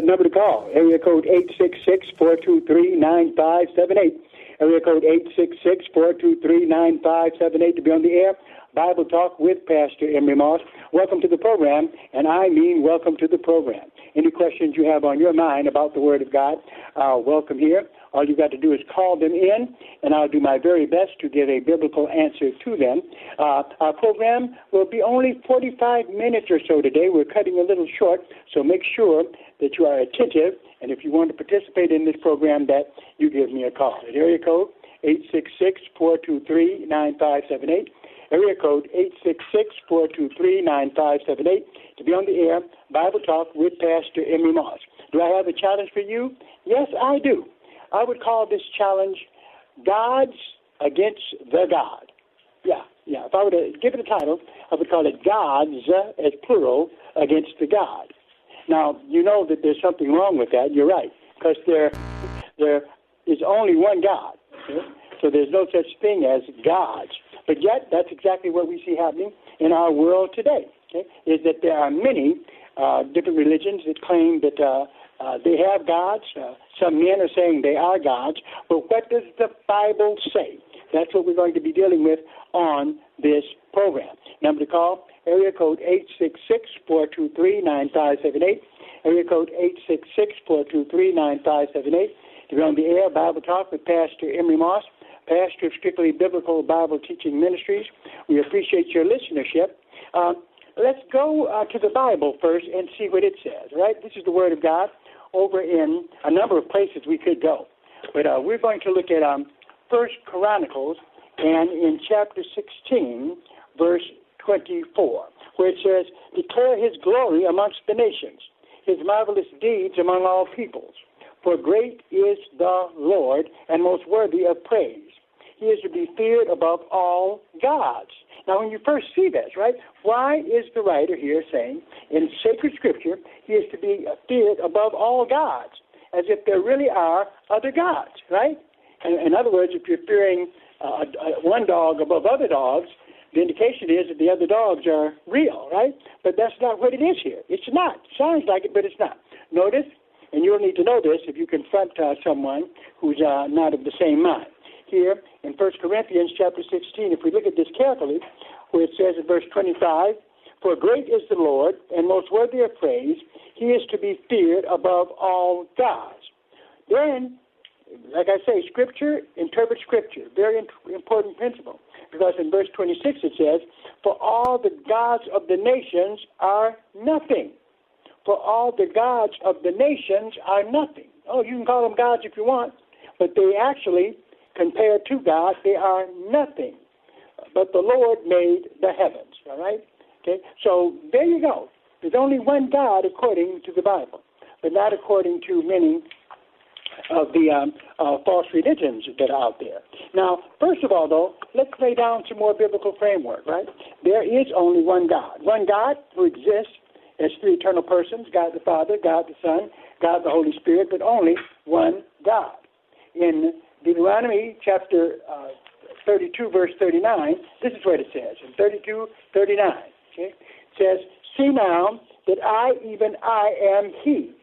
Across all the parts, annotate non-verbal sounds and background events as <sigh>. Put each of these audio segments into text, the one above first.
That number to call, area code 866-423-9578. Area code 866-423-9578 to be on the air. Bible Talk with Pastor Emery Moss. Welcome to the program, and I mean welcome to the program. Any questions you have on your mind about the Word of God, uh, welcome here. All you've got to do is call them in, and I'll do my very best to give a biblical answer to them. Uh, our program will be only 45 minutes or so today. We're cutting a little short, so make sure that you are attentive, and if you want to participate in this program, that you give me a call. Area code 866-423-9578. Area code 866-423-9578 to be on the air, Bible Talk with Pastor Emery Moss. Do I have a challenge for you? Yes, I do. I would call this challenge Gods Against the God. Yeah, yeah. If I were to give it a title, I would call it Gods, as plural, against the God. Now, you know that there's something wrong with that. You're right, because there, there is only one God. So there's no such thing as gods. But yet, that's exactly what we see happening in our world today. Okay? Is that there are many uh, different religions that claim that uh, uh, they have gods. Uh, some men are saying they are gods. But what does the Bible say? That's what we're going to be dealing with on this program. Number to call, area code 866-423-9578. Area code 866-423-9578. To be on the air, Bible Talk with Pastor Emery Moss, pastor of Strictly Biblical Bible Teaching Ministries. We appreciate your listenership. Uh, let's go uh, to the Bible first and see what it says, right? This is the Word of God over in a number of places we could go. But uh, we're going to look at um, First Chronicles and in chapter 16, verse 24, where it says, Declare his glory amongst the nations, his marvelous deeds among all peoples. For great is the Lord, and most worthy of praise. He is to be feared above all gods. Now, when you first see this, right, why is the writer here saying in sacred scripture feared above all gods, as if there really are other gods, right? In, in other words, if you're fearing uh, one dog above other dogs, the indication is that the other dogs are real, right? But that's not what it is here. It's not. Sounds like it, but it's not. Notice, and you'll need to know this if you confront uh, someone who's uh, not of the same mind. Here in 1 Corinthians chapter 16, if we look at this carefully, where it says in verse 25, For great is the Lord, and most worthy of praise, he is to be feared above all gods. Then, like I say, Scripture interprets Scripture. Very important principle. Because in verse 26 it says, For all the gods of the nations are nothing. For all the gods of the nations are nothing. Oh, you can call them gods if you want, but they actually, compared to God, they are nothing. But the Lord made the heavens. All right? Okay? So there you go. There's only one God according to the Bible, but not according to many of the um, uh, false religions that are out there. Now, first of all, though, let's lay down some more biblical framework, right? There is only one God. One God who exists as three eternal persons God the Father, God the Son, God the Holy Spirit, but only one God. in Deuteronomy chapter uh, 32, verse 39, this is what it says in 32, 39. Says, See now that I, even I, am He,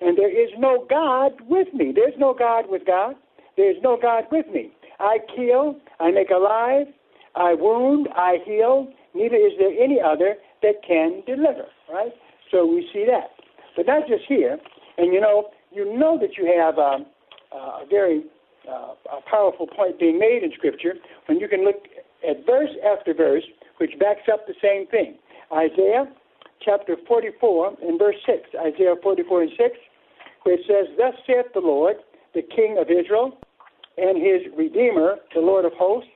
and there is no God with me. There's no God with God. There's no God with me. I kill, I make alive, I wound, I heal. Neither is there any other that can deliver. Right? So we see that. But not just here. And you know, you know that you have um, uh, a very uh, a powerful point being made in Scripture when you can look at verse after verse, which backs up the same thing. Isaiah chapter 44 and verse 6. Isaiah 44 and 6, where it says, Thus saith the Lord, the King of Israel, and his Redeemer, the Lord of hosts,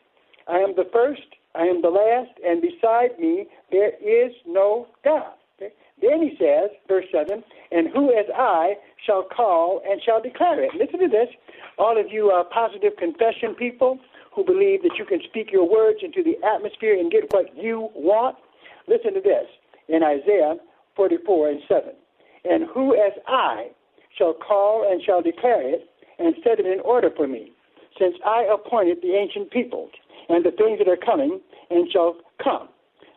I am the first, I am the last, and beside me there is no God. Okay? Then he says, verse 7, And who as I shall call and shall declare it. Listen to this. All of you uh, positive confession people who believe that you can speak your words into the atmosphere and get what you want, listen to this in Isaiah 44 and 7. And who as I shall call and shall declare it and set it in order for me, since I appointed the ancient peoples and the things that are coming and shall come.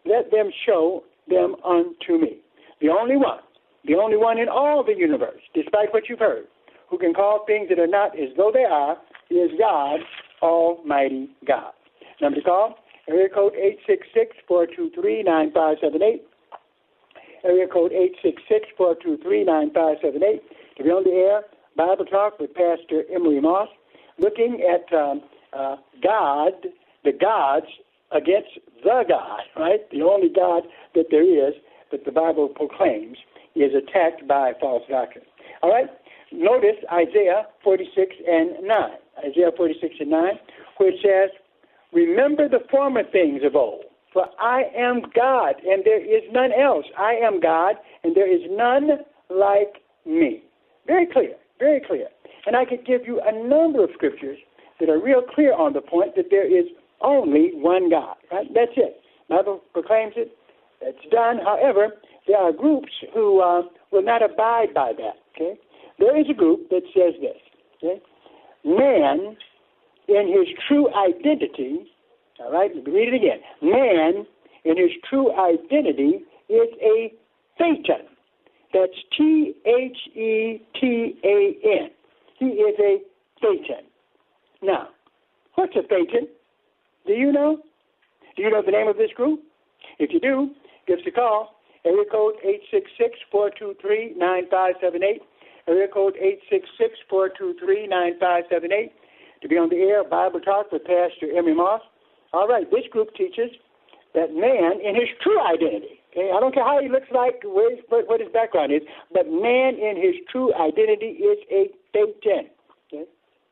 Let them show them unto me. The only one, the only one in all the universe, despite what you've heard, who can call things that are not as though they are, is God, Almighty God. Number to call, area code 866-423-9578. Area code 866-423-9578. To be on the air, Bible Talk with Pastor Emery Moss, looking at um, uh, God, the gods against the God, right? The only God that there is that the Bible proclaims is attacked by false doctrine. All right? Notice Isaiah 46 and 9. Isaiah 46 and 9, where it says, Remember the former things of old, for I am God, and there is none else. I am God, and there is none like me. Very clear, very clear. And I could give you a number of scriptures that are real clear on the point that there is only one God. Right? That's it. Bible proclaims it. It's done. However, there are groups who uh, will not abide by that. Okay, there is a group that says this. Man, in his true identity. All right, read it again. Man, in his true identity, is a Thetan. That's T H E T A N. He is a Thetan. Now, what's a Thetan? Do you know? Do you know the name of this group? If you do, give us a call. Area code 866-423-9578. Area code 866-423-9578. To be on the air, Bible Talk with Pastor Emery Moss. All right, this group teaches that man in his true identity, okay, I don't care how he looks like, where, what his background is, but man in his true identity is a Thetan. Okay?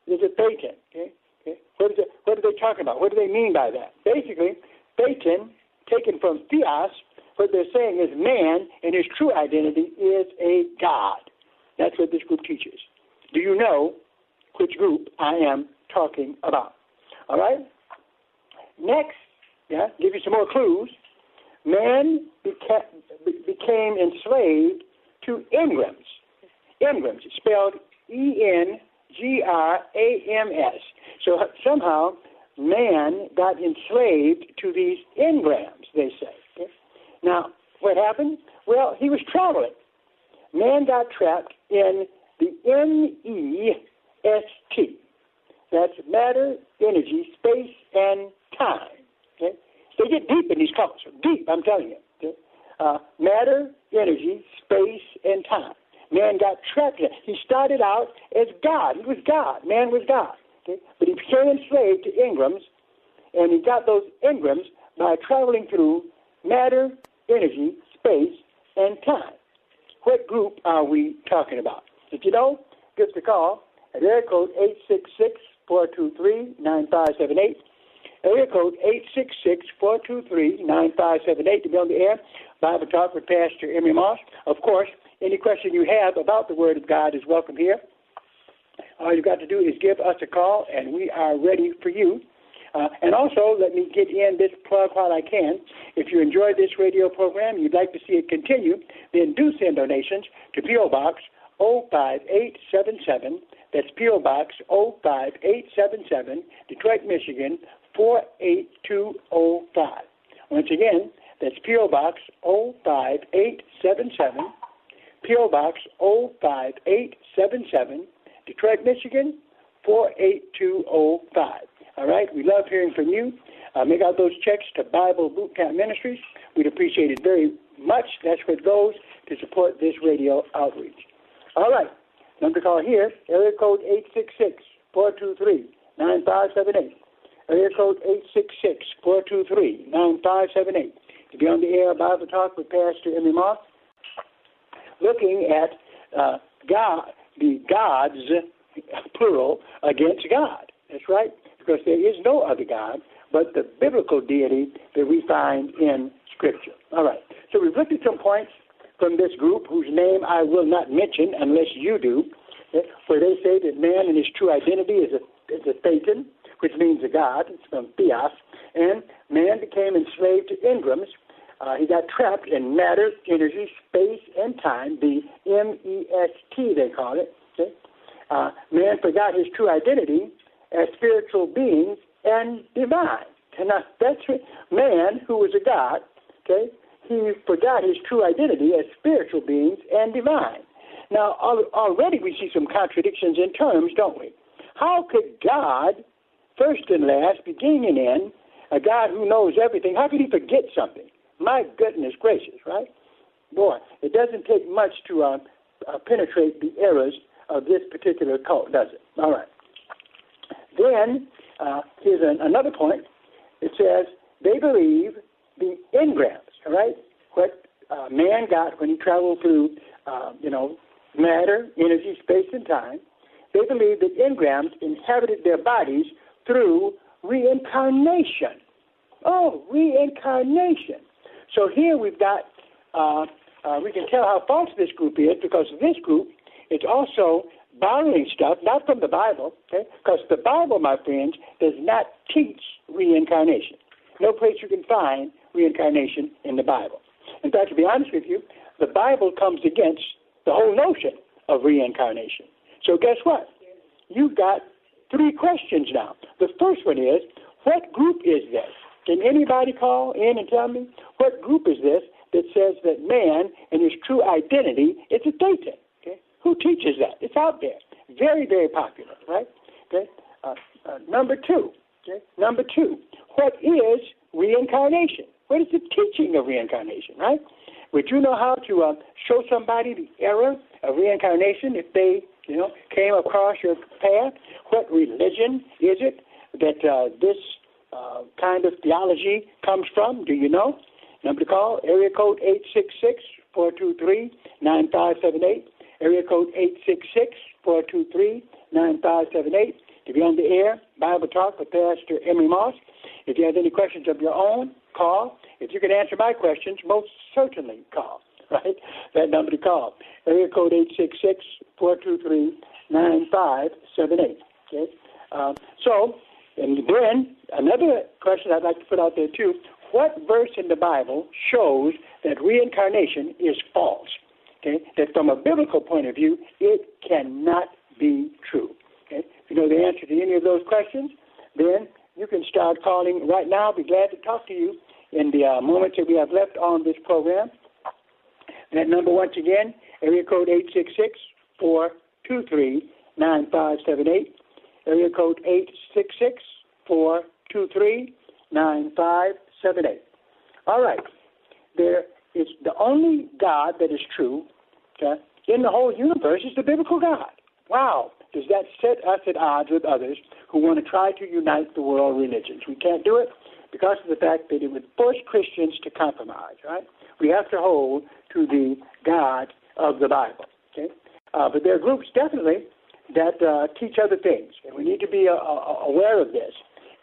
Is a Thetan. Okay? Okay? What, is it, what are they talking about? What do they mean by that? Basically, Thetan, taken from theos, what they're saying is man in his true identity is a God. That's what this group teaches. Do you know which group I am talking about? All right? Next, yeah, give you some more clues. Man beca- became enslaved to Engrams. Engrams, spelled E N G R A M S. So uh, somehow man got enslaved to these engrams, they say. Okay? Now, what happened? Well, he was traveling. Man got trapped in the M E S T. That's matter, energy, space, and time. Okay? They get deep in these colors. Deep, I'm telling you. Okay? Uh, matter, energy, space, and time. Man got trapped in it. He started out as God. He was God. Man was God. Okay? But he became enslaved to engrams, and he got those engrams by traveling through matter, energy, space, and time. What group are we talking about? If you know, give us a call at area code 866-423-9578. Area code 866-423-9578 to be on the air. Bible Talk with Pastor Emery Moss. Of course, any question you have about the Word of God is welcome here. All you've got to do is give us a call, and we are ready for you. Uh, and also, let me get in this plug while I can. If you enjoy this radio program, and you'd like to see it continue, then do send donations to P.O. Box 05877. That's P.O. Box 05877, Detroit, Michigan 48205. Once again, that's P.O. Box 05877, P.O. Box 05877, Detroit, Michigan 48205. All right, we love hearing from you. Uh, make out those checks to Bible Boot Camp Ministries. We'd appreciate it very much. That's what goes to support this radio outreach. All right, number to call here, area code 866 423 9578. Area code 866 423 9578. To be on the air, Bible Talk with Pastor Emery Moss, looking at uh, God, the gods, plural, against God. That's right, because there is no other God but the biblical deity that we find in Scripture. All right, so we've looked at some points from this group whose name I will not mention unless you do, eh, where they say that man in his true identity is a, is a Thetan, which means a god. It's from Theos. And man became enslaved to engrams. Uh, he got trapped in matter, energy, space, and time, the M-E-S-T they call it. Okay? Uh, man forgot his true identity as spiritual beings and divine. And that's man who was a god, okay, he forgot his true identity as spiritual beings and divine. Now, already we see some contradictions in terms, don't we? How could God, first and last, beginning and end, a God who knows everything, how could he forget something? My goodness gracious, right? Boy, it doesn't take much to uh, uh, penetrate the errors of this particular cult, does it? All right. Then uh, here's an, another point. It says they believe the engrams, all right? What uh, man got when he traveled through, uh, you know, matter, energy, space, and time. They believe that engrams inhabited their bodies through reincarnation. Oh, reincarnation. So here we've got, uh, uh, we can tell how false this group is because this group is also borrowing stuff, not from the Bible, okay? Because the Bible, my friends, does not teach reincarnation. No place you can find reincarnation in the Bible. In fact, to be honest with you, the Bible comes against the whole notion of reincarnation. So guess what? You've got three questions now. The first one is, what group is this? Can anybody call in and tell me what group is this that says that man and his true identity is a Thetan? Who teaches that? It's out there. Very, very popular, right? Okay. Uh, uh, number two. Okay. Number two. What is reincarnation? What is the teaching of reincarnation, right? Would you know how to uh, show somebody the error of reincarnation if they, you know, came across your path? What religion is it that uh, this uh, kind of theology comes from? Do you know? Number to call, area code 866 423 9578. Area code 866-423-9578 to be on the air, Bible Talk with Pastor Emery Moss. If you have any questions of your own, call. If you can answer my questions, most certainly call, <laughs> right? That number to call. Area code 866-423-9578, okay? Uh, so, and then another question I'd like to put out there too, what verse in the Bible shows that reincarnation is false? Okay, that from a biblical point of view, it cannot be true. Okay? If you know the answer to any of those questions, then you can start calling right now. I'll be glad to talk to you in the uh, moments that we have left on this program. That number, once again, area code 866 423 9578. Area code 866 423 9578. All right. There is the only God that is true okay, in the whole universe is the biblical God. Wow. Does that set us at odds with others who want to try to unite the world religions? We can't do it because of the fact that it would force Christians to compromise, right? We have to hold to the God of the Bible, okay? Uh, but there are groups definitely that uh, teach other things, and we need to be uh, uh aware of this.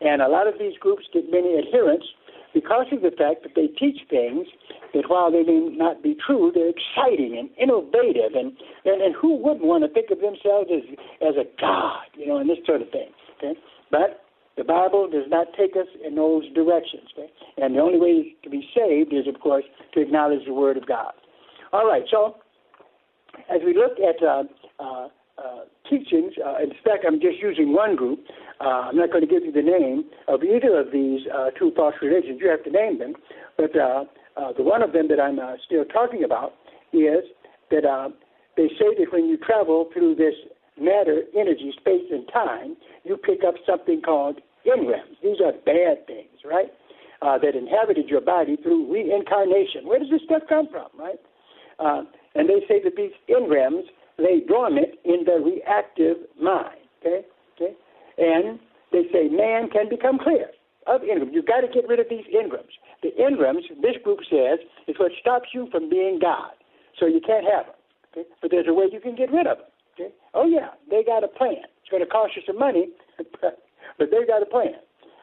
And a lot of these groups get many adherents because of the fact that they teach things that while they may not be true, they're exciting and innovative, and and, and who wouldn't want to think of themselves as as a god, you know, and this sort of thing. Okay, but the Bible does not take us in those directions. Okay? And the only way to be saved is, of course, to acknowledge the Word of God. All right, so as we look at uh, uh, uh, teachings, uh, in fact, I'm just using one group. Uh, I'm not going to give you the name of either of these uh, two false religions. You have to name them. But uh, uh, the one of them that I'm still talking about is that they say that when you travel through this matter, energy, space, and time, you pick up something called engrams. These are bad things, right? That inhabited your body through reincarnation. Where does this stuff come from, right? And they say that these engrams lay dormant in the reactive mind. Okay, okay, and they say man can become clear of engrams. You've got to get rid of these engrams. The engrams, this group says, is what stops you from being God. So you can't have them. Okay? But there's a way you can get rid of them. Okay? Oh yeah, they got a plan. It's going to cost you some money, <laughs> but they got a plan.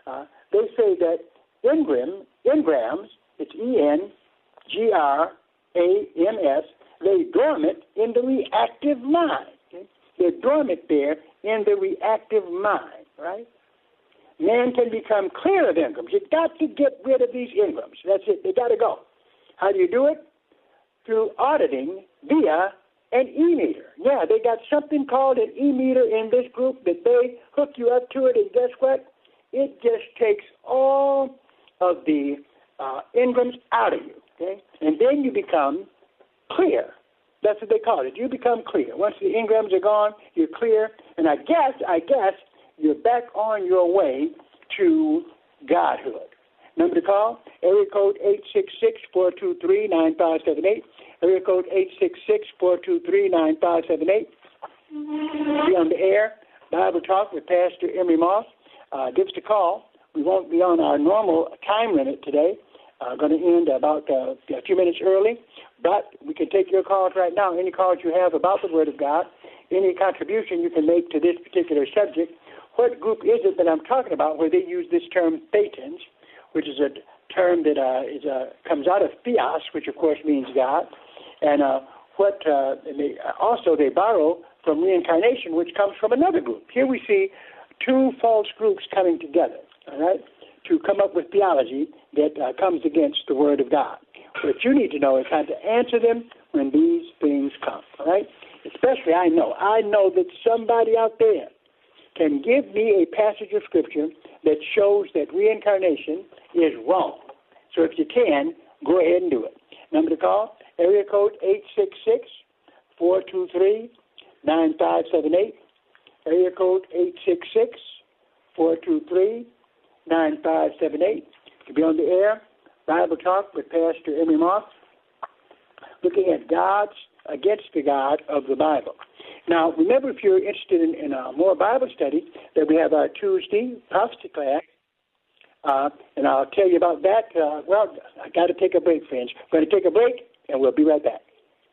Uh, they say that engram, engrams, it's E N G R A M S, lay dormant in the reactive mind. They're dormant there in the reactive mind, right? Man can become clear of engrams. You've got to get rid of these engrams. That's it. They got to go. How do you do it? Through auditing via an e-meter. Yeah, they got something called an e-meter in this group that they hook you up to it, and guess what? It just takes all of the uh, engrams out of you, okay? And then you become clear. That's what they call it. You become clear. Once the engrams are gone, you're clear. And I guess, I guess, you're back on your way to godhood. Number to call, area code 866-423-9578. Area code 866-423-9578. Be on the air. Bible Talk with Pastor Emery Moss. Uh, give us a call. We won't be on our normal time limit today. Uh, going to end about uh, a few minutes early, but we can take your calls right now. Any calls you have about the Word of God, any contribution you can make to this particular subject, what group is it that I'm talking about where they use this term thetans, which is a term that uh, is uh, comes out of theos, which of course means God, and uh, what uh, and they, also they borrow from reincarnation, which comes from another group. Here we see two false groups coming together, all right, to come up with theology that uh, comes against the Word of God. What you need to know is how to answer them when these things come, all right? Especially, I know, I know that somebody out there can give me a passage of Scripture that shows that reincarnation is wrong. So if you can, go ahead and do it. Number to call, area code 866 423 9578. Area code 866 423 9578. To be on the air, Bible Talk with Pastor Emery Moss, looking at God's against the God of the Bible. Now, remember, if you're interested in, in uh, more Bible study, that we have our Tuesday prophecy class, uh, and I'll tell you about that. Uh, well, I got to take a break, friends. We're going to take a break, and we'll be right back.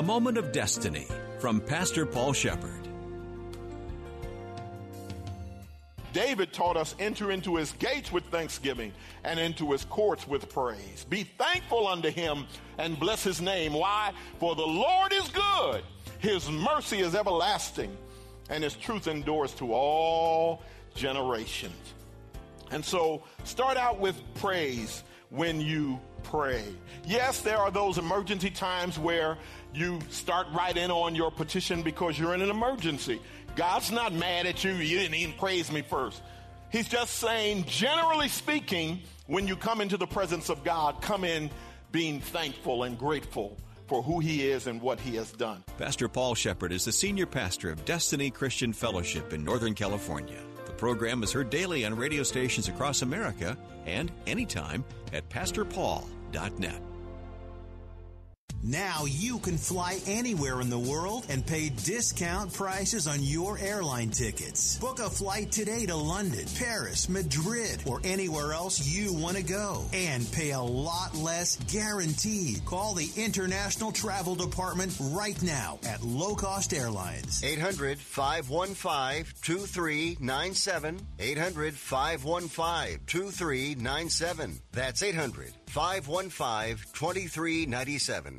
A Moment of Destiny from Pastor Paul Sheppard. David taught us enter into his gates with thanksgiving and into his courts with praise. Be thankful unto him and bless his name. Why? For the Lord is good. His mercy is everlasting and his truth endures to all generations. And so start out with praise when you pray. Yes, there are those emergency times where you start right in on your petition because you're in an emergency. God's not mad at you. You didn't even praise me first. He's just saying, generally speaking, when you come into the presence of God, come in being thankful and grateful for who he is and what he has done. Pastor Paul Sheppard is the senior pastor of Destiny Christian Fellowship in Northern California. The program is heard daily on radio stations across America and anytime at pastorpaul.net. Now you can fly anywhere in the world and pay discount prices on your airline tickets. Book a flight today to London, Paris, Madrid, or anywhere else you want to go and pay a lot less guaranteed. Call the International Travel Department right now at Low Cost Airlines. 800 515 2397. 800 515 2397. That's 800 515 2397.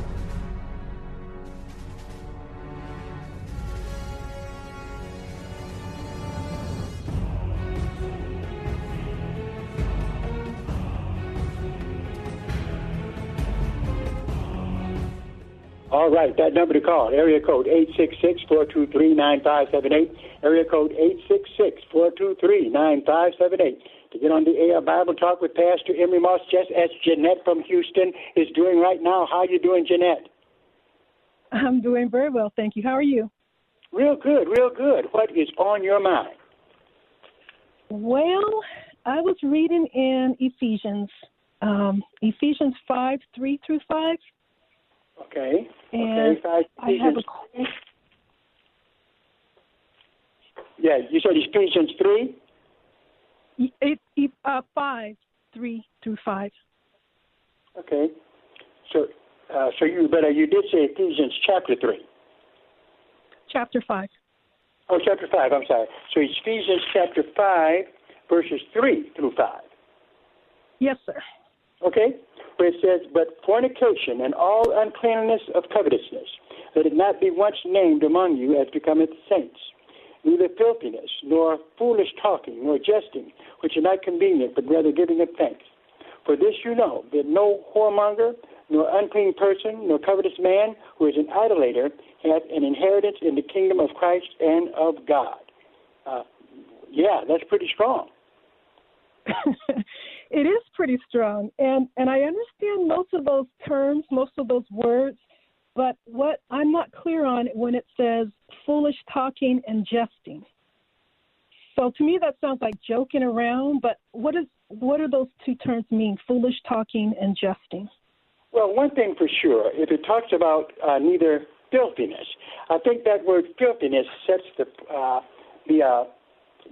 All right, that number to call, area code 866-423-9578, area code 866-423-9578 to get on the air Bible Talk with Pastor Emery Moss, just as Jeanette from Houston is doing right now. How you doing, Jeanette? I'm doing very well, thank you. How are you? Real good, real good. What is on your mind? Well, I was reading in Ephesians, um, Ephesians 5, 3 through 5. Okay. And okay. I have a question. Yeah, you said Ephesians 3? It, it, uh, 5, 3 through 5. Okay. So, uh, so you, but uh, you did say Ephesians chapter 3. Chapter 5. Oh, chapter 5, I'm sorry. So Ephesians chapter 5, verses 3 through 5. Yes, sir. Okay? Where it says, But fornication and all uncleanness of covetousness, let it not be once named among you as becometh saints. Neither filthiness, nor foolish talking, nor jesting, which are not convenient, but rather giving of thanks. For this you know, that no whoremonger, nor unclean person, nor covetous man, who is an idolater, hath an inheritance in the kingdom of Christ and of God. Uh, yeah, that's pretty strong. <laughs> it is pretty strong, and and I understand most of those terms, most of those words, but what I'm not clear on when it says foolish talking and jesting. So to me, that sounds like joking around. But what is what do those two terms mean? Foolish talking and jesting. Well, one thing for sure, if it talks about uh, neither filthiness, I think that word filthiness sets the uh, the uh,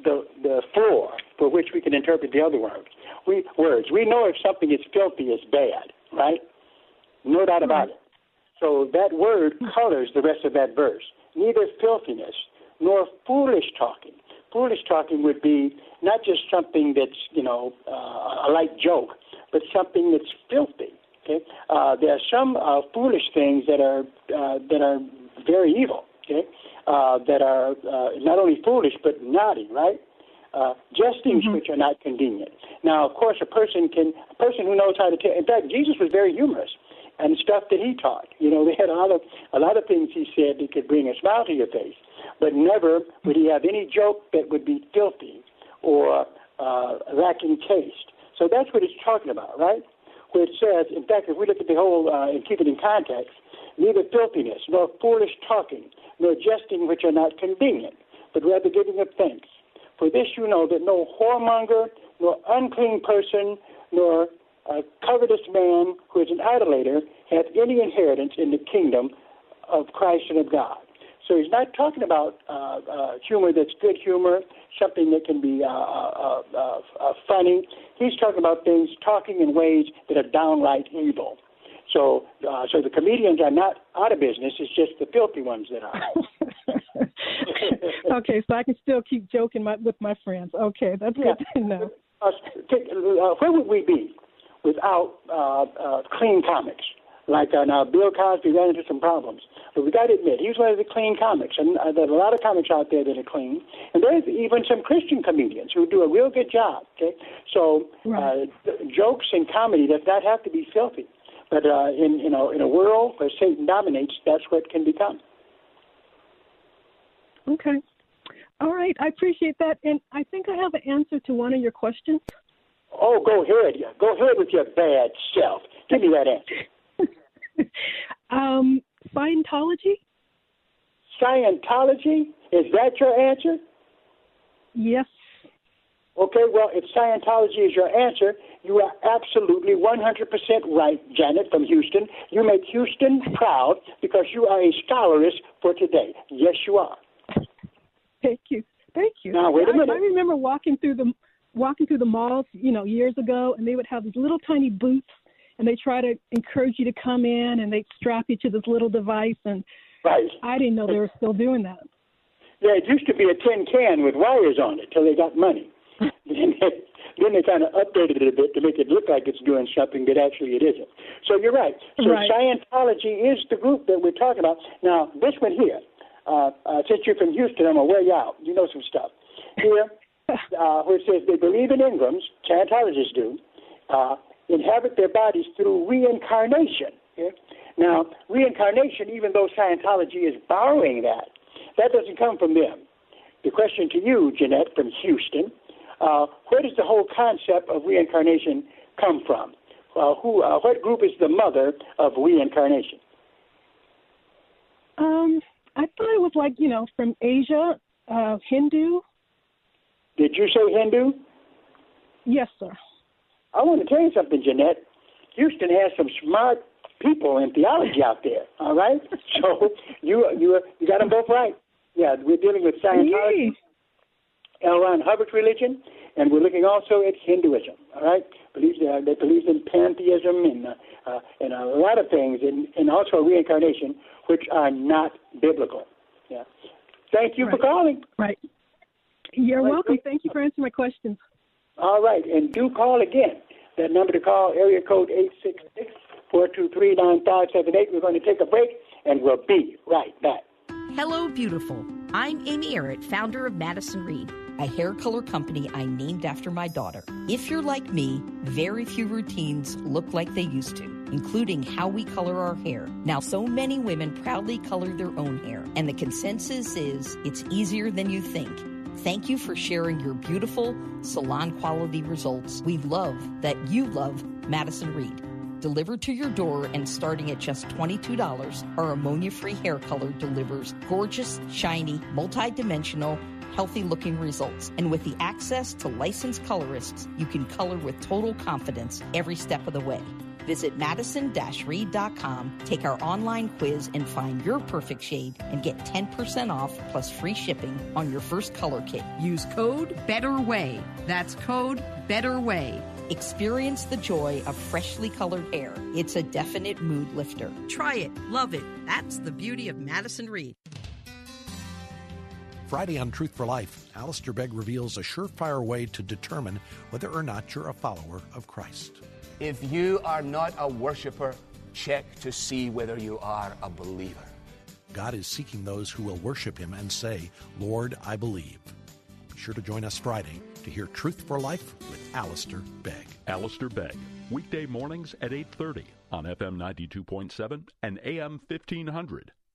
the the floor for which we can interpret the other words. We words. We know if something is filthy, it's bad, right? No doubt about it. So that word colors the rest of that verse. Neither filthiness nor foolish talking. Foolish talking would be not just something that's you know uh, a light joke, but something that's filthy. Okay, uh, there are some uh, foolish things that are uh, that are very evil. Okay, uh, that are uh, not only foolish but naughty, right? Uh, jestings Mm-hmm. which are not convenient. Now, of course, a person can a person who knows how to. tell. in fact, Jesus was very humorous and stuff that he taught. You know, they had a lot of a lot of things he said that could bring a smile to your face, but never would he have any joke that would be filthy or uh, lacking taste. So that's what he's talking about, right? Where it says, in fact, if we look at the whole uh, and keep it in context, neither filthiness nor foolish talking nor jesting which are not convenient, but rather giving of thanks. For this you know that no whoremonger, nor unclean person, nor a covetous man who is an idolater hath any inheritance in the kingdom of Christ and of God. So he's not talking about uh, uh, humor that's good humor, something that can be uh, uh, uh, uh, funny. He's talking about things, talking in ways that are downright evil. So, uh, so the comedians are not out of business. It's just the filthy ones that are. <laughs> okay, so I can still keep joking my, with my friends. Okay, that's Yeah. good to know. Uh, uh, where would we be without uh, uh, clean comics Like uh, now, Bill Cosby ran into some problems, but we got to admit he was one of the clean comics, and uh, there's a lot of comics out there that are clean, and there's even some Christian comedians who do a real good job. Okay, so uh, jokes and comedy does not have to be filthy, but uh, in you know in a world where Satan dominates, that's what can become. Okay. All right. I appreciate that. And I think I have an answer to one of your questions. Oh, go ahead. Go ahead with your bad self. Give me that answer. <laughs> um, Scientology? Scientology? Is that your answer? Yes. Okay, well, if Scientology is your answer, you are absolutely 100% right, Janet from Houston. You make Houston proud because you are a scholaress for today. Yes, you are. Thank you. Thank you. Now, wait a minute. I, I remember walking through the walking through the malls, you know, years ago, and they would have these little tiny booths, and they try to encourage you to come in, and they'd strap you to this little device, and right. I didn't know they were still doing that. Yeah, it used to be a tin can with wires on it till they got money. <laughs> then they, then they kind of updated it a bit to make it look like it's doing something, but actually it isn't. So you're right. So Right. Scientology is the group that we're talking about. Now, this one here, uh, uh, since you're from Houston, I'm going to wear you out. You know some stuff. Here, <laughs> uh, where it says they believe in engrams, Scientologists do, uh, inhabit their bodies through reincarnation. Okay? Now, reincarnation, even though Scientology is borrowing that, that doesn't come from them. The question to you, Jeanette from Houston, uh, where does the whole concept of reincarnation come from? Uh, who, uh, what group is the mother of reincarnation? Um, I thought it was like you know from Asia, uh, Hindu. Did you say Hindu? Yes, sir. I want to tell you something, Jeanette. Houston has some smart people in theology out there. All right, <laughs> so you you you got them both right. Yeah, we're dealing with Scientology, L. Ron Hubbard's religion, and we're looking also at Hinduism. All right, believes uh, they believe in pantheism and uh, uh, and a lot of things, and, and also reincarnation, which are not biblical. Yeah. Thank you for calling. Right. You're Right, welcome. Thank you for answering my questions. All right, and do call again. That number to call, area code eight six six four two three nine five seven eight. We're going to take a break, and we'll be right back. Hello, beautiful. I'm Amy Errett, founder of Madison Reed, a hair color company I named after my daughter. If you're like me, very few routines look like they used to, including how we color our hair. Now, so many women proudly color their own hair, and the consensus is it's easier than you think. Thank you for sharing your beautiful salon quality results. We love that you love Madison Reed. Delivered to your door and starting at just $22, our ammonia free hair color delivers gorgeous, shiny, multi dimensional, healthy looking results. And with the access to licensed colorists, you can color with total confidence every step of the way. Visit madison reed.com, take our online quiz, and find your perfect shade and get 10% off plus free shipping on your first color kit. Use code BETTERWAY. That's code BETTERWAY. Experience the joy of freshly colored hair. It's a definite mood lifter. Try it. Love it. That's the beauty of Madison Reed. Friday on Truth for Life, Alistair Begg reveals a surefire way to determine whether or not you're a follower of Christ. If you are not a worshiper, check to see whether you are a believer. God is seeking those who will worship Him and say, Lord, I believe. Be sure to join us Friday to hear Truth for Life with Alistair Begg. Alistair Begg, weekday mornings at 8:30 on FM 92.7 and AM 1500.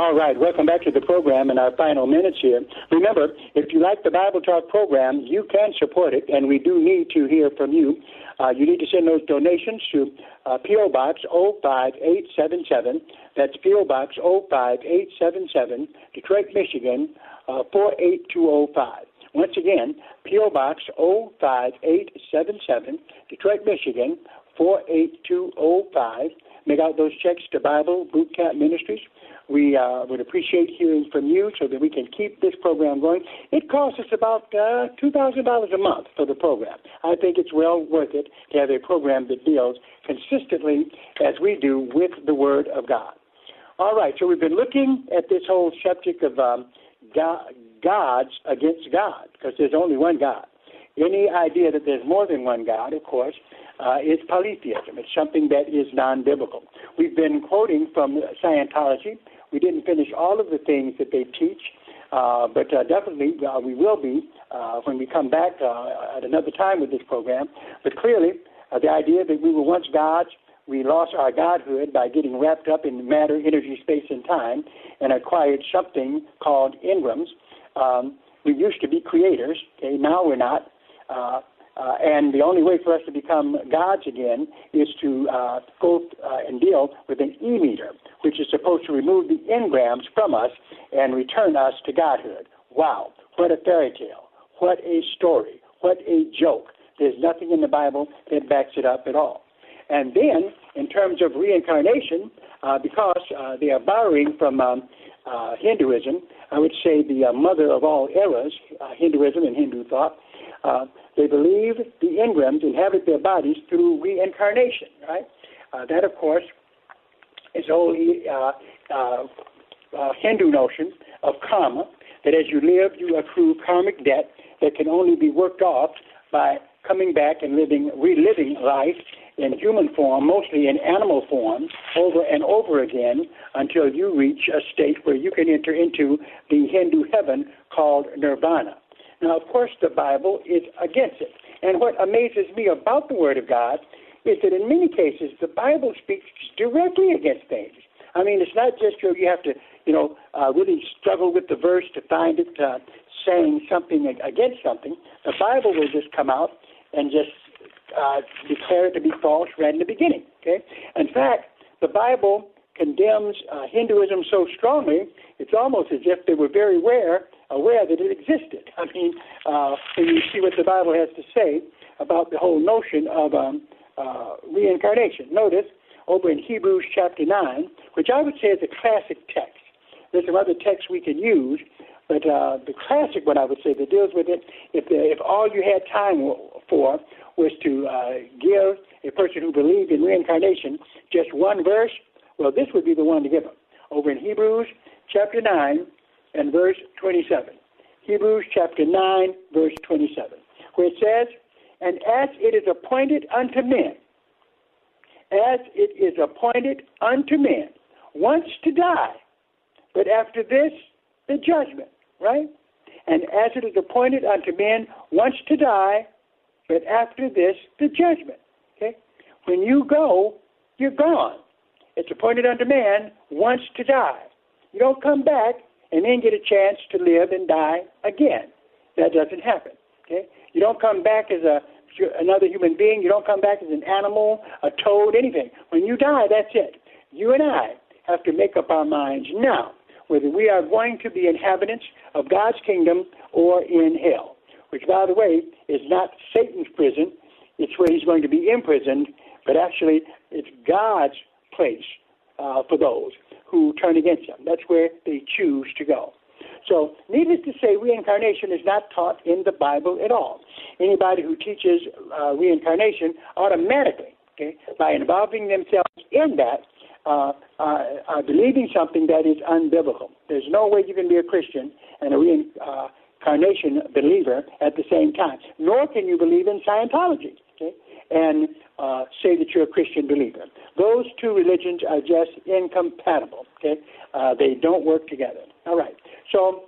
All right, welcome back to the program in our final minutes here. Remember, if you like the Bible Talk program, you can support it, and we do need to hear from you. Uh, you need to send those donations to uh, P.O. Box 05877. That's P.O. Box 05877, Detroit, Michigan uh, 48205. Once again, P.O. Box 05877, Detroit, Michigan 48205. Make out those checks to Bible Boot Camp Ministries. We uh, would appreciate hearing from you so that we can keep this program going. It costs us about uh, $2,000 a month for the program. I think it's well worth it to have a program that deals consistently, as we do, with the Word of God. All right, so we've been looking at this whole subject of um, God, gods against God, because there's only one God. Any idea that there's more than one God, of course, uh, is polytheism. It's something that is non biblical. We've been quoting from Scientology. We didn't finish all of the things that they teach, uh, but uh, definitely uh, we will be uh, when we come back uh, at another time with this program. But clearly, uh, the idea that we were once gods, we lost our godhood by getting wrapped up in matter, energy, space, and time, and acquired something called engrams. Um, we used to be creators. Okay, now we're not. Uh, uh, and the only way for us to become gods again is to uh, go uh, and deal with an e meter, which is supposed to remove the engrams from us and return us to godhood. Wow, what a fairy tale. What a story. What a joke. There's nothing in the Bible that backs it up at all. And then, in terms of reincarnation, uh, because uh, they are borrowing from um, uh, Hinduism, I would say the uh, mother of all eras, uh, Hinduism and Hindu thought, uh, they believe the engrams inhabit their bodies through reincarnation, right? Uh, that, of course, is only uh, uh, uh, Hindu notion of karma, that as you live, you accrue karmic debt that can only be worked off by coming back and living, reliving life in human form, mostly in animal form, over and over again until you reach a state where you can enter into the Hindu heaven called nirvana. Now, of course, the Bible is against it. And what amazes me about the Word of God is that in many cases the Bible speaks directly against things. I mean, it's not just you, have to, you know, uh, really struggle with the verse to find it uh, saying something against something. The Bible will just come out and just uh, declare it to be false right in the beginning. Okay. In fact, the Bible condemns uh, Hinduism so strongly, it's almost as if they were very aware aware that it existed. <laughs> I mean, uh, you see what the Bible has to say about the whole notion of um, uh, reincarnation. Notice over in Hebrews chapter 9, which I would say is a classic text. There's some other texts we can use, but uh, the classic one I would say that deals with it, if, if all you had time for was to uh, give a person who believed in reincarnation just one verse, well, this would be the one to give them. Over in Hebrews chapter 9, and verse 27. Hebrews chapter 9, verse 27, where it says, And as it is appointed unto men, as it is appointed unto men, once to die, but after this, the judgment, right? And as it is appointed unto men once to die, but after this, the judgment. Okay? When you go, you're gone. It's appointed unto man once to die. You don't come back and then get a chance to live and die again. That doesn't happen. Okay? You don't come back as a another human being. You don't come back as an animal, a toad, anything. When you die, that's it. You and I have to make up our minds now whether we are going to be inhabitants of God's kingdom or in hell, which, by the way, is not Satan's prison. It's where he's going to be imprisoned, but actually, it's God's place uh, for those who turn against him. That's where they choose to go. So, needless to say, reincarnation is not taught in the Bible at all. Anybody who teaches uh, reincarnation automatically, okay, by involving themselves in that, uh, uh, are believing something that is unbiblical. There's no way you can be a Christian and a reincarnation believer at the same time. Nor can you believe in Scientology, okay, and uh, say that you're a Christian believer. Those two religions are just incompatible. Okay, uh, they don't work together. All right. So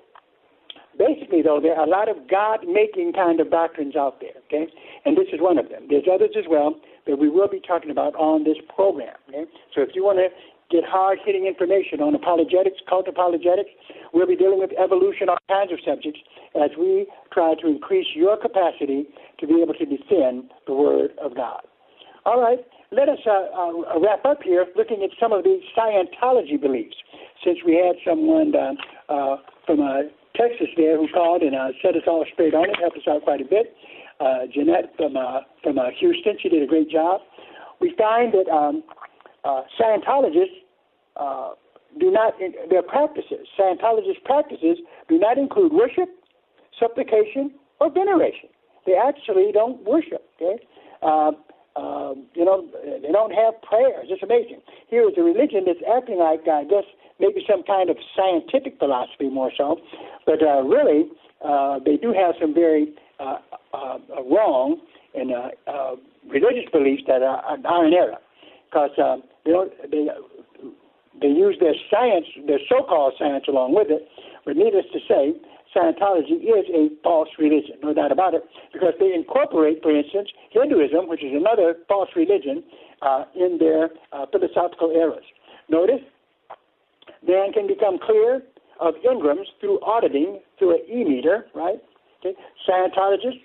basically, though, there are a lot of God-making kind of doctrines out there. Okay, and this is one of them. There's others as well that we will be talking about on this program. Okay, so if you want to get hard hitting information on apologetics, cult apologetics. We'll be dealing with evolution, all kinds of subjects, as we try to increase your capacity to be able to defend the Word of God. All right, let us uh, uh, wrap up here looking at some of the Scientology beliefs. Since we had someone uh, uh from uh, Texas there who called and uh, set us all straight on it, helped us out quite a bit. Jeanette from from Houston, she did a great job. We find that um, Scientologists do not their practices. Scientologist practices do not include worship, supplication, or veneration. They actually don't worship. Okay. Uh, um, you know, they don't have prayers. It's amazing. Here is a religion that's acting like, I guess, maybe some kind of scientific philosophy more so, but uh, really, uh, they do have some very uh, uh, wrong and uh, uh, religious beliefs that are, are in error, because uh, they don't they they use their science, their so-called science, along with it. But needless to say, Scientology is a false religion, no doubt about it, because they incorporate, for instance, Hinduism, which is another false religion, uh, in their uh, philosophical errors. Notice, man can become clear of engrams through auditing through an e-meter, right? Okay. Scientologists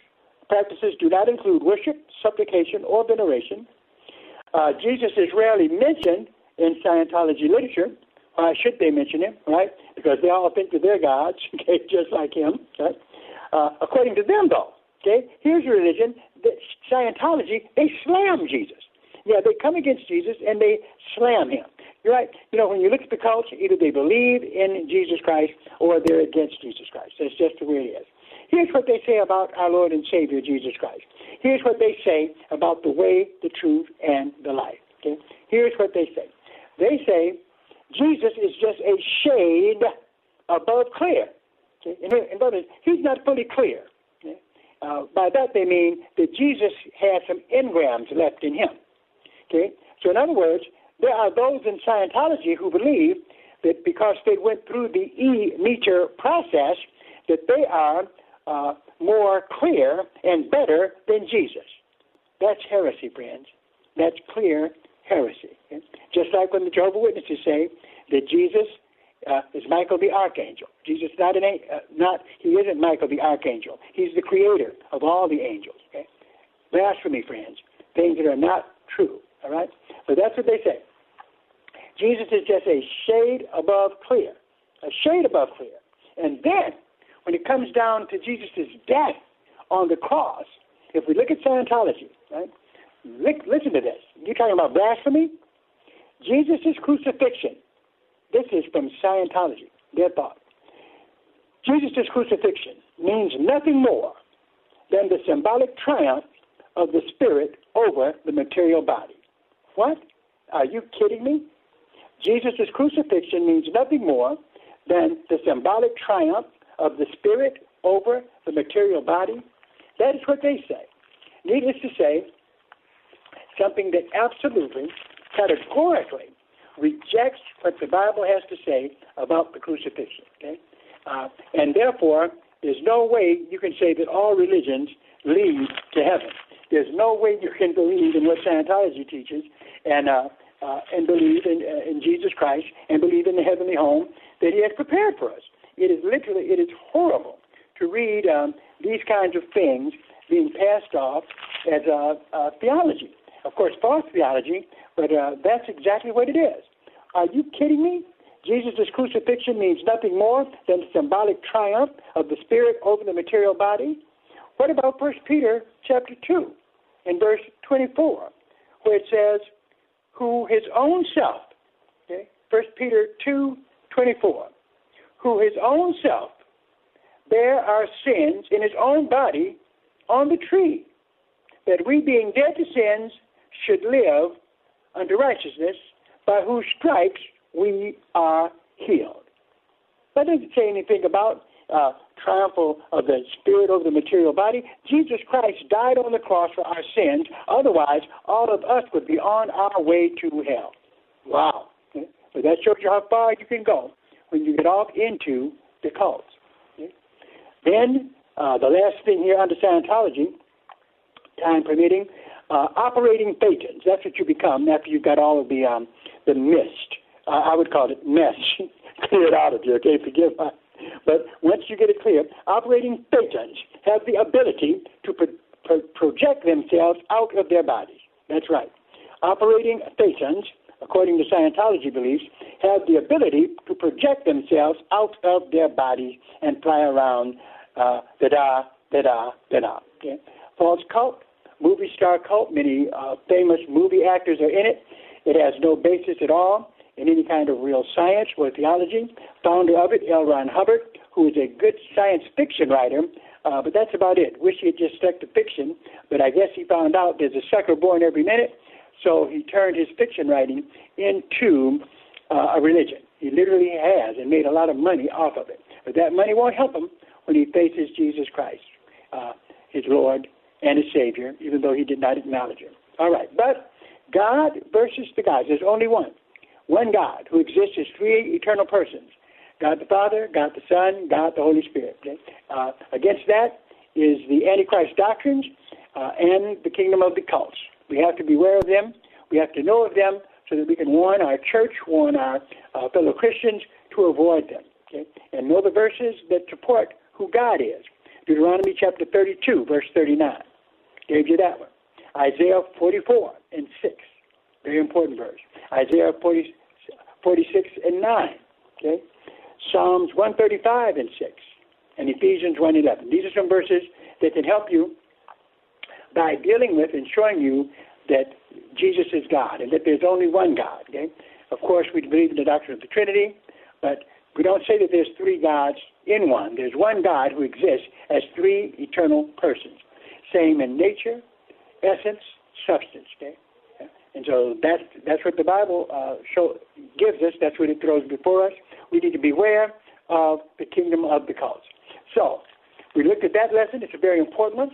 practices do not include worship, supplication, or veneration. Uh, Jesus is rarely mentioned in Scientology literature, why should they mention him, right? Because they all think that they're gods, <laughs> okay, just like him, right? Uh, according to them, though, okay, here's religion, that Scientology, they slam Jesus. Yeah, they come against Jesus and they slam him. You're right. You know, when you look at the culture, either they believe in Jesus Christ or they're against Jesus Christ. That's just the way it is. Here's what they say about our Lord and Savior Jesus Christ. Here's what they say about the way, the truth, and the life. Okay? Here's what they say. They say Jesus is just a shade above clear. In, other words, he's not fully clear. Uh, by that they mean that Jesus has some engrams left in him. Okay? So in other words, there are those in Scientology who believe that because they went through the e-meter process, that they are uh, more clear and better than Jesus. That's heresy, friends. That's clear heresy. Just like when the Jehovah Witnesses say that Jesus uh, is Michael the archangel. Jesus not an uh, not he isn't Michael the archangel. He's the creator of all the angels. Okay, blasphemy, friends, things that are not true. All right, but that's what they say. Jesus is just a shade above clear, a shade above clear. And then, when it comes down to Jesus' death on the cross, if we look at Scientology, right? Listen to this. You're talking about blasphemy? Jesus' crucifixion. This is from Scientology, their thought. Jesus' crucifixion means nothing more than the symbolic triumph of the spirit over the material body. What? Are you kidding me? Jesus' crucifixion means nothing more than the symbolic triumph of the spirit over the material body. That is what they say. Needless to say, something that absolutely, categorically rejects what the Bible has to say about the crucifixion. Okay? Uh, and therefore, there's no way you can say that all religions lead to heaven. There's no way you can believe in what Scientology teaches and uh, uh, and believe in, uh, in Jesus Christ and believe in the heavenly home that He has prepared for us. It is literally, it is horrible to read um, these kinds of things being passed off as a, a theology. Of course, false theology, but uh, that's exactly what it is. Are you kidding me? Jesus' crucifixion means nothing more than the symbolic triumph of the spirit over the material body. What about 1 Peter chapter 2 and verse 24, where it says, who his own self, okay, 1 Peter 2, 24, who his own self bare our sins in his own body on the tree, that we being dead to sins should live unto righteousness, by whose stripes we are healed. That doesn't say anything about uh, triumphal of the spirit over the material body. Jesus Christ died on the cross for our sins. Otherwise, all of us would be on our way to hell. Wow. But that shows you how far you can go when you get off into the cults. Then, uh, the last thing here under Scientology, time permitting, uh, operating thetans. That's what you become after you've got all of the um, the mist I would call it mess, <laughs> cleared out of you. Okay, forgive my. But once you get it clear, operating thetans have the ability to pro- pro- project themselves out of their bodies. That's right. Operating thetans, according to Scientology beliefs, have the ability to project themselves out of their bodies and fly around uh, da da da da da. Okay? False cult, movie star cult. Many uh, famous movie actors are in it. It has no basis at all in any kind of real science or theology. Founder of it, L. Ron Hubbard, who is a good science fiction writer, uh, but that's about it. Wish he had just stuck to fiction, but I guess he found out there's a sucker born every minute, so he turned his fiction writing into uh, a religion. He literally has and made a lot of money off of it. But that money won't help him when he faces Jesus Christ, uh, his Lord and his Savior, even though he did not acknowledge him. All right, but God versus the gods. There's only one. One God who exists as three eternal persons God the Father, God the Son, God the Holy Spirit. Okay? Uh, against that is the Antichrist doctrines uh, and the kingdom of the cults. We have to be aware of them. We have to know of them so that we can warn our church, warn our uh, fellow Christians to avoid them. Okay? And know the verses that support who God is. Deuteronomy chapter 32, verse 39. Gave you that one. Isaiah 44 and 6. Very important verse. Isaiah 40, 46 and 9. Okay? Psalms 135 and 6. And Ephesians 1.11. These are some verses that can help you by dealing with and showing you that Jesus is God and that there's only one God. Okay? Of course, we believe in the doctrine of the Trinity, but we don't say that there's three gods in one. There's one God who exists as three eternal persons, same in nature, essence, substance. Okay? And so that's that's what the Bible uh, show, gives us. That's what it throws before us. We need to beware of the kingdom of the cults. So we looked at that lesson. It's a very important one.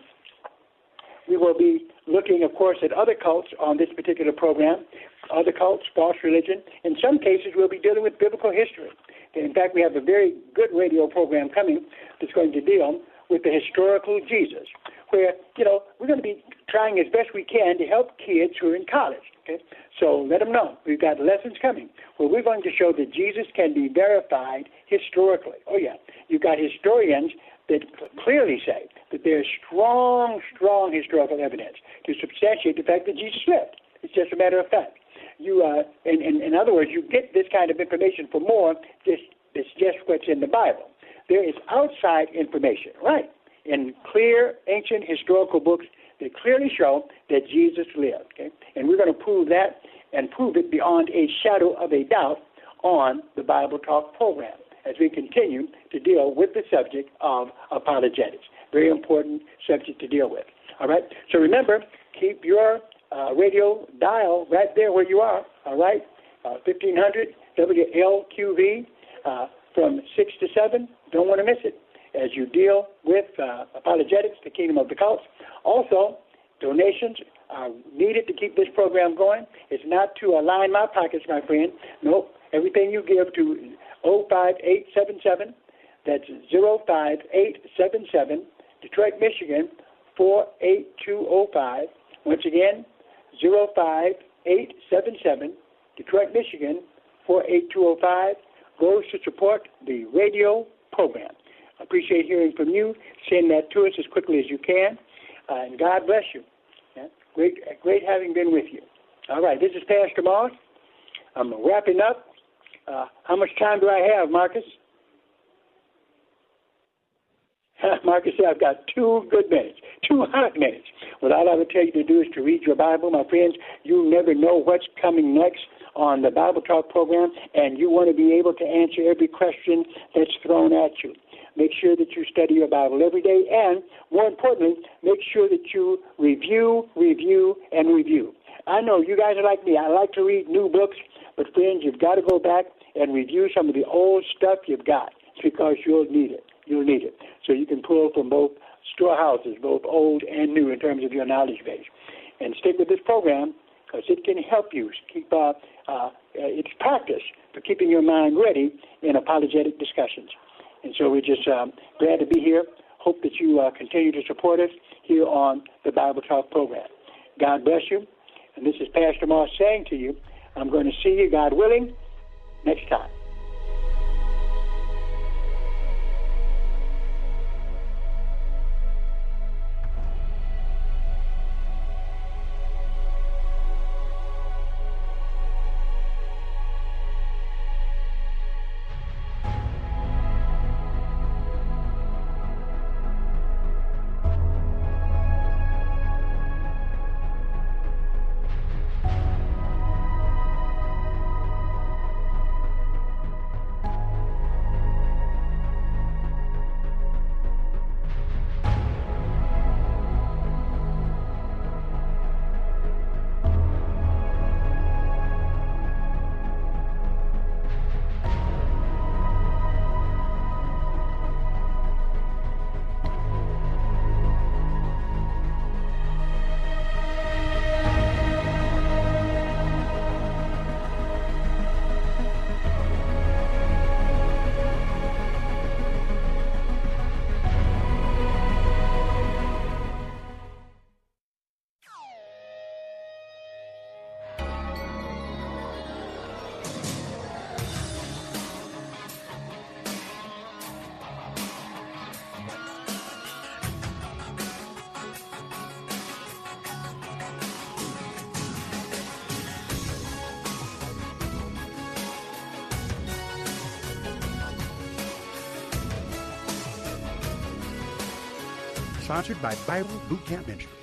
We will be looking, of course, at other cults on this particular program, other cults, false religion. In some cases, we'll be dealing with biblical history. In fact, we have a very good radio program coming that's going to deal with the historical Jesus, where, you know, we're going to be trying as best we can to help kids who are in college. Okay? So let them know. We've got lessons coming where we're going to show that Jesus can be verified historically. Oh, yeah. You've got historians that clearly say that there's strong, strong historical evidence to substantiate the fact that Jesus lived. It's just a matter of fact. You, uh, in, in, in other words, you get this kind of information for more. Just it's just what's in the Bible. There is outside information, right? In clear ancient historical books that clearly show that Jesus lived. Okay? And we're going to prove that and prove it beyond a shadow of a doubt on the Bible Talk program as we continue to deal with the subject of apologetics. Very important subject to deal with. All right? So remember, keep your uh, radio dial right there where you are. All right? Uh, 1500 WLQV uh, from 6 to 7. Don't want to miss it as you deal with uh, apologetics, the kingdom of the cults. Also, donations are needed to keep this program going. It's not to align my pockets, my friend. Nope. Everything you give to 05877, that's 05877, Detroit, Michigan, 48205. Once again, 05877, Detroit, Michigan, 48205, goes to support the radio program. Appreciate hearing from you. Send that to us as quickly as you can. Uh, and God bless you. Yeah? Great, great having been with you. All right, this is Pastor Moss. I'm wrapping up. Uh, how much time do I have, Marcus? <laughs> Marcus said, I've got two good minutes, two hot minutes. What all I would tell you to do is to read your Bible, my friends. You never know what's coming next on the Bible Talk program, and you want to be able to answer every question that's thrown at you. Make sure that you study your Bible every day, and more importantly, make sure that you review, review, and review. I know you guys are like me. I like to read new books, but friends, you've got to go back and review some of the old stuff you've got because you'll need it. You'll need it. So you can pull from both storehouses, both old and new, in terms of your knowledge base. And stick with this program because it can help you keep uh, uh, it's practice for keeping your mind ready in apologetic discussions. And so we're just um, glad to be here. Hope that you uh, continue to support us here on the Bible Talk program. God bless you. And this is Pastor Moss saying to you, I'm going to see you, God willing, next time. Sponsored by Bible Boot Camp Ministries.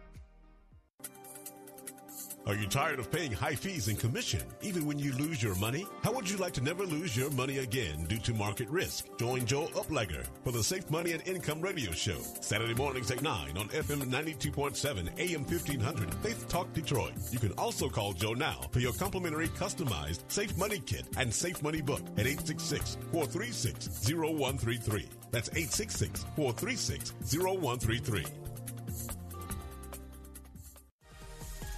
Are you tired of paying high fees and commission, even when you lose your money? How would you like to never lose your money again due to market risk? Join Joe Uplegger for the Safe Money and Income Radio Show, Saturday mornings at 9 on FM 92.7 AM 1500 Faith Talk Detroit. You can also call Joe now for your complimentary customized Safe Money Kit and Safe Money Book at 866-436-0133. That's 866-436-0133.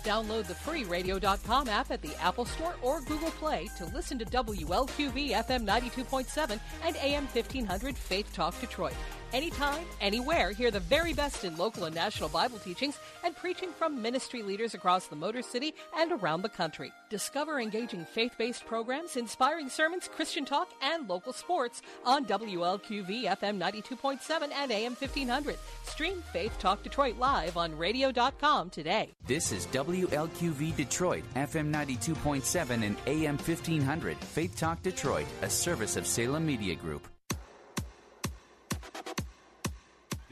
Download the free radio.com app at the Apple Store or Google Play to listen to WLQV FM 92.7 and AM 1500 Faith Talk Detroit. Anytime, anywhere, hear the very best in local and national Bible teachings and preaching from ministry leaders across the Motor City and around the country. Discover engaging faith based programs, inspiring sermons, Christian talk, and local sports on WLQV FM 92.7 and AM 1500. Stream Faith Talk Detroit live on radio.com today. This is WLQV Detroit, FM 92.7 and AM 1500. Faith Talk Detroit, a service of Salem Media Group.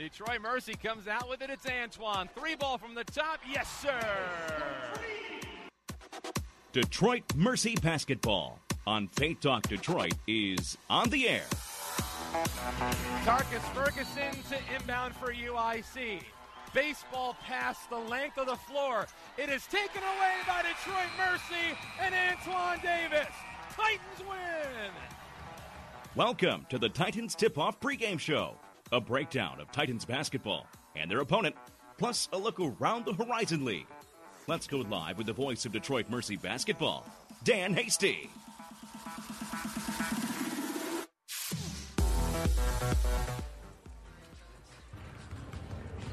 Detroit Mercy comes out with it. It's Antoine. Three ball from the top. Yes, sir. Detroit Mercy basketball on Faith Talk Detroit is on the air. Tarkus Ferguson to inbound for UIC. Baseball pass the length of the floor. It is taken away by Detroit Mercy and Antoine Davis. Titans win. Welcome to the Titans Tip Off pregame show a breakdown of Titans basketball and their opponent, plus a look around the Horizon League. Let's go live with the voice of Detroit Mercy basketball, Dan Hasty.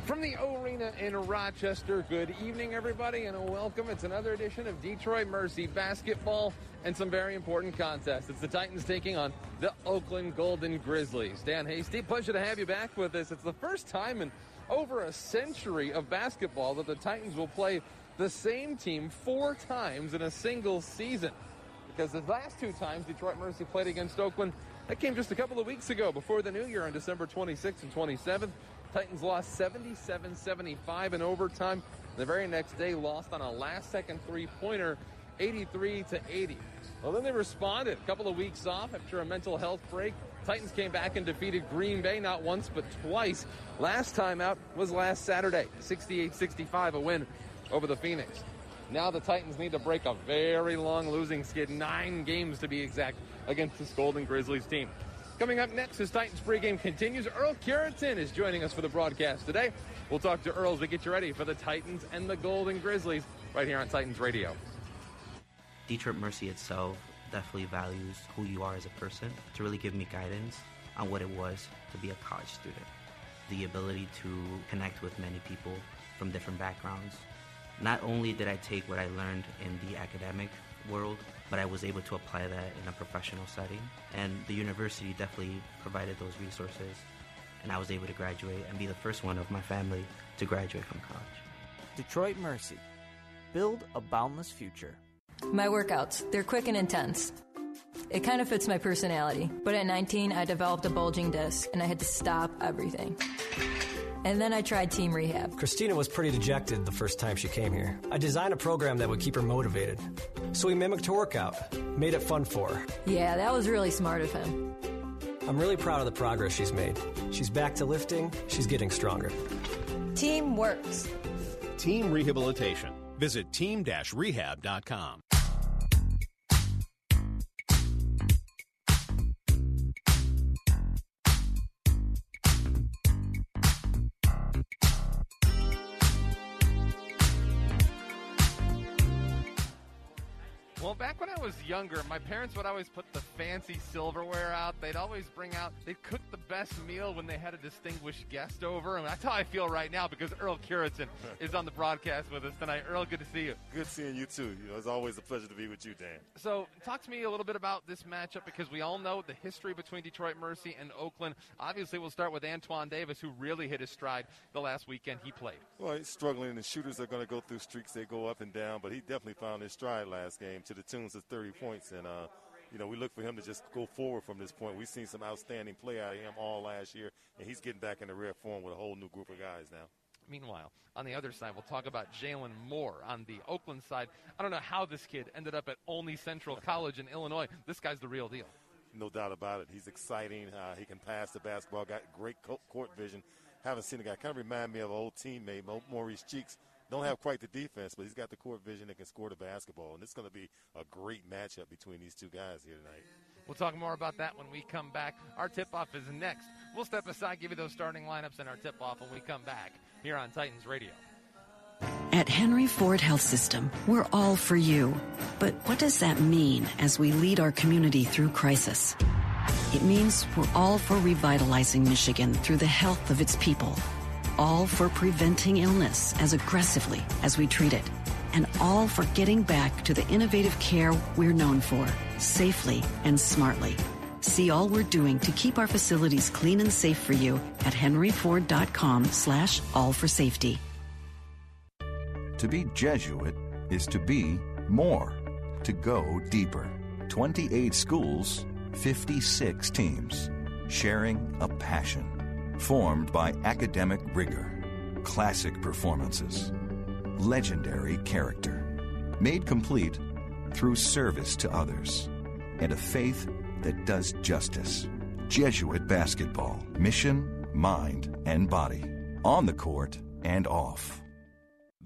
From the Arena in Rochester, good evening, everybody, and welcome. It's another edition of Detroit Mercy basketball and some very important contests. It's the Titans taking on the Oakland Golden Grizzlies. Dan Hasty, pleasure to have you back with us. It's the first time in over a century of basketball that the Titans will play the same team four times in a single season. Because the last two times Detroit Mercy played against Oakland, that came just a couple of weeks ago before the new year on December 26th and 27th. Titans lost 77 75 in overtime. The very next day, lost on a last second three pointer, 83 to 80. Well, then they responded. A couple of weeks off after a mental health break. Titans came back and defeated Green Bay not once but twice. Last time out was last Saturday, 68 65, a win over the Phoenix. Now the Titans need to break a very long losing skid, nine games to be exact, against this Golden Grizzlies team. Coming up next as Titans pregame continues, Earl Cureton is joining us for the broadcast today. We'll talk to Earl as we get you ready for the Titans and the Golden Grizzlies right here on Titans Radio. Detroit Mercy itself definitely values who you are as a person to really give me guidance on what it was to be a college student. The ability to connect with many people from different backgrounds. Not only did I take what I learned in the academic world, but I was able to apply that in a professional setting. And the university definitely provided those resources. And I was able to graduate and be the first one of my family to graduate from college. Detroit Mercy. Build a boundless future. My workouts, they're quick and intense. It kind of fits my personality. But at 19, I developed a bulging disc and I had to stop everything. And then I tried team rehab. Christina was pretty dejected the first time she came here. I designed a program that would keep her motivated. So we mimicked her workout, made it fun for her. Yeah, that was really smart of him. I'm really proud of the progress she's made. She's back to lifting, she's getting stronger. Team works. Team Rehabilitation. Visit team-rehab.com. was younger, my parents would always put the fancy silverware out. They'd always bring out, they'd cook the best meal when they had a distinguished guest over. And that's how I feel right now because Earl Cureton <laughs> is on the broadcast with us tonight. Earl, good to see you. Good seeing you too. You know, it's always a pleasure to be with you, Dan. So, talk to me a little bit about this matchup because we all know the history between Detroit Mercy and Oakland. Obviously, we'll start with Antoine Davis, who really hit his stride the last weekend he played. Well, he's struggling. The shooters are going to go through streaks. They go up and down, but he definitely found his stride last game to the tunes of 30 points. And, uh, you know, we look for him to just go forward from this point. We've seen some outstanding play out of him all last year, and he's getting back into rare form with a whole new group of guys now. Meanwhile, on the other side, we'll talk about Jalen Moore on the Oakland side. I don't know how this kid ended up at Olney Central <laughs> College in Illinois. This guy's the real deal. No doubt about it. He's exciting. Uh, he can pass the basketball. Got great court vision. Haven't seen a guy. Kind of remind me of an old teammate, Maurice Cheeks. Don't have quite the defense, but he's got the court vision that can score the basketball. And it's going to be a great matchup between these two guys here tonight. We'll talk more about that when we come back. Our tip off is next. We'll step aside, give you those starting lineups and our tip off when we come back here on Titans Radio. At Henry Ford Health System, we're all for you. But what does that mean as we lead our community through crisis? It means we're all for revitalizing Michigan through the health of its people, all for preventing illness as aggressively as we treat it, and all for getting back to the innovative care we're known for, safely and smartly. See all we're doing to keep our facilities clean and safe for you at henryford.com slash all for safety. To be Jesuit is to be more, to go deeper. 28 schools, 56 teams, sharing a passion, formed by academic rigor, classic performances, legendary character, made complete through service to others, and a faith that does justice. Jesuit basketball, mission, mind, and body, on the court and off.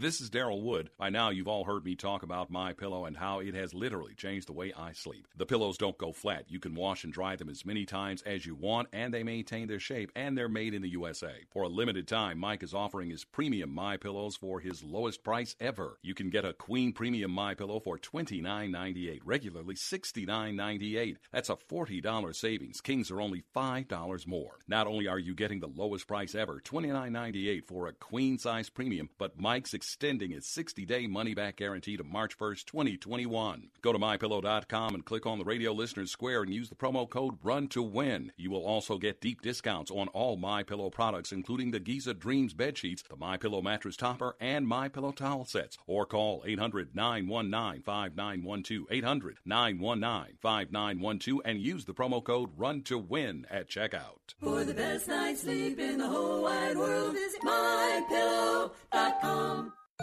This is Daryl Wood. By now, you've all heard me talk about My Pillow and how it has literally changed the way I sleep. The pillows don't go flat. You can wash and dry them as many times as you want, and they maintain their shape, and they're made in the USA. For a limited time, Mike is offering his premium My Pillows for his lowest price ever. You can get a Queen Premium My Pillow for $29.98, regularly $69.98. That's a $40 savings. Kings are only $5 more. Not only are you getting the lowest price ever, $29.98 for a queen size premium, but Mike's extending its 60 day money back guarantee to March 1st, 2021. Go to mypillow.com and click on the radio listeners square and use the promo code RUN to win. You will also get deep discounts on all My Pillow products, including the Giza Dreams bed sheets, the My Pillow mattress topper, and My Pillow towel sets. Or call 800 919 5912. 800 919 5912 and use the promo code RUN to win at checkout. For the best night's sleep in the whole wide world, visit mypillow.com.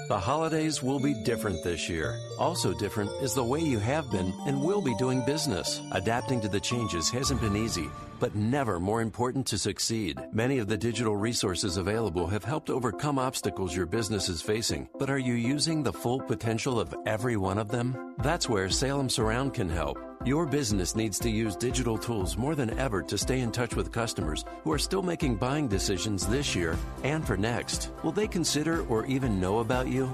The holidays will be different this year. Also different is the way you have been and will be doing business. Adapting to the changes hasn't been easy, but never more important to succeed. Many of the digital resources available have helped overcome obstacles your business is facing, but are you using the full potential of every one of them? That's where Salem Surround can help. Your business needs to use digital tools more than ever to stay in touch with customers who are still making buying decisions this year and for next. Will they consider or even know about you?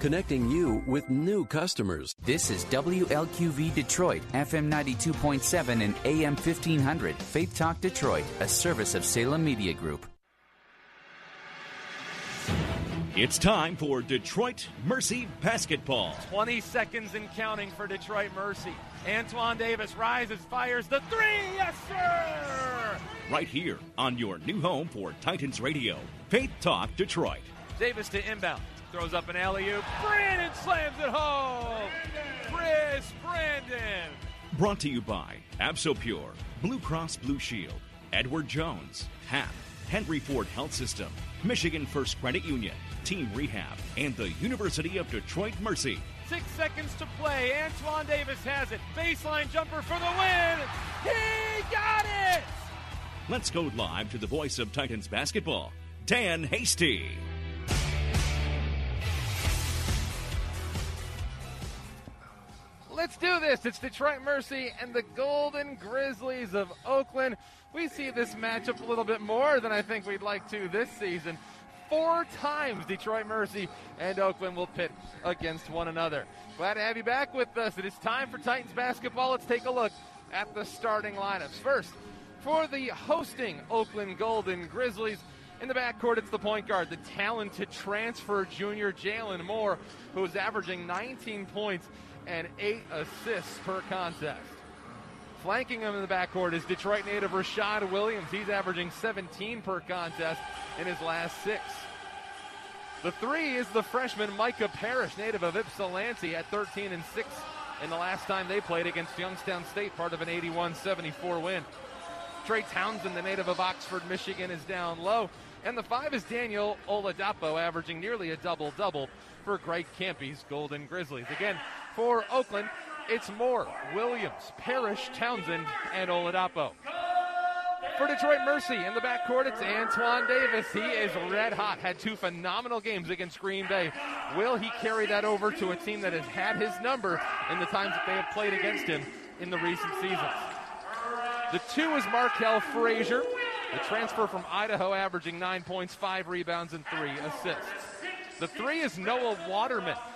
connecting you with new customers. This is WLQV Detroit, FM 92.7 and AM 1500, Faith Talk Detroit, a service of Salem Media Group. It's time for Detroit Mercy basketball. 20 seconds and counting for Detroit Mercy. Antoine Davis rises, fires the three. Yes, sir! Right here on your new home for Titans Radio, Faith Talk Detroit. Davis to inbound. Throws up an alley oop. Brandon slams it home. Chris Brandon. Brought to you by AbsoPure, Blue Cross Blue Shield, Edward Jones, HAP, Henry Ford Health System, Michigan First Credit Union, Team Rehab, and the University of Detroit Mercy. Six seconds to play. Antoine Davis has it. Baseline jumper for the win. He got it! Let's go live to the voice of Titans basketball, Dan Hasty. Let's do this. It's Detroit Mercy and the Golden Grizzlies of Oakland. We see this matchup a little bit more than I think we'd like to this season. Four times Detroit Mercy and Oakland will pit against one another. Glad to have you back with us. It is time for Titans basketball. Let's take a look at the starting lineups. First, for the hosting Oakland Golden Grizzlies, in the backcourt, it's the point guard, the talented transfer junior Jalen Moore, who's averaging 19 points and eight assists per contest. Flanking him in the backcourt is Detroit native Rashad Williams. He's averaging 17 per contest in his last six. The three is the freshman Micah Parrish, native of Ypsilanti, at 13 and 6 in the last time they played against Youngstown State, part of an 81 74 win. Trey Townsend, the native of Oxford, Michigan, is down low. And the five is Daniel Oladapo, averaging nearly a double double for Greg Kampe's Golden Grizzlies. Again, for Oakland, it's Moore, Williams, Parrish, Townsend, and Oladapo. For Detroit Mercy in the backcourt, it's Antoine Davis. He is red hot. Had two phenomenal games against Green Bay. Will he carry that over to a team that has had his number in the times that they have played against him in the recent seasons? The two is Markel Frazier, the transfer from Idaho, averaging nine points, five rebounds, and three assists. The three is Noah Waterman.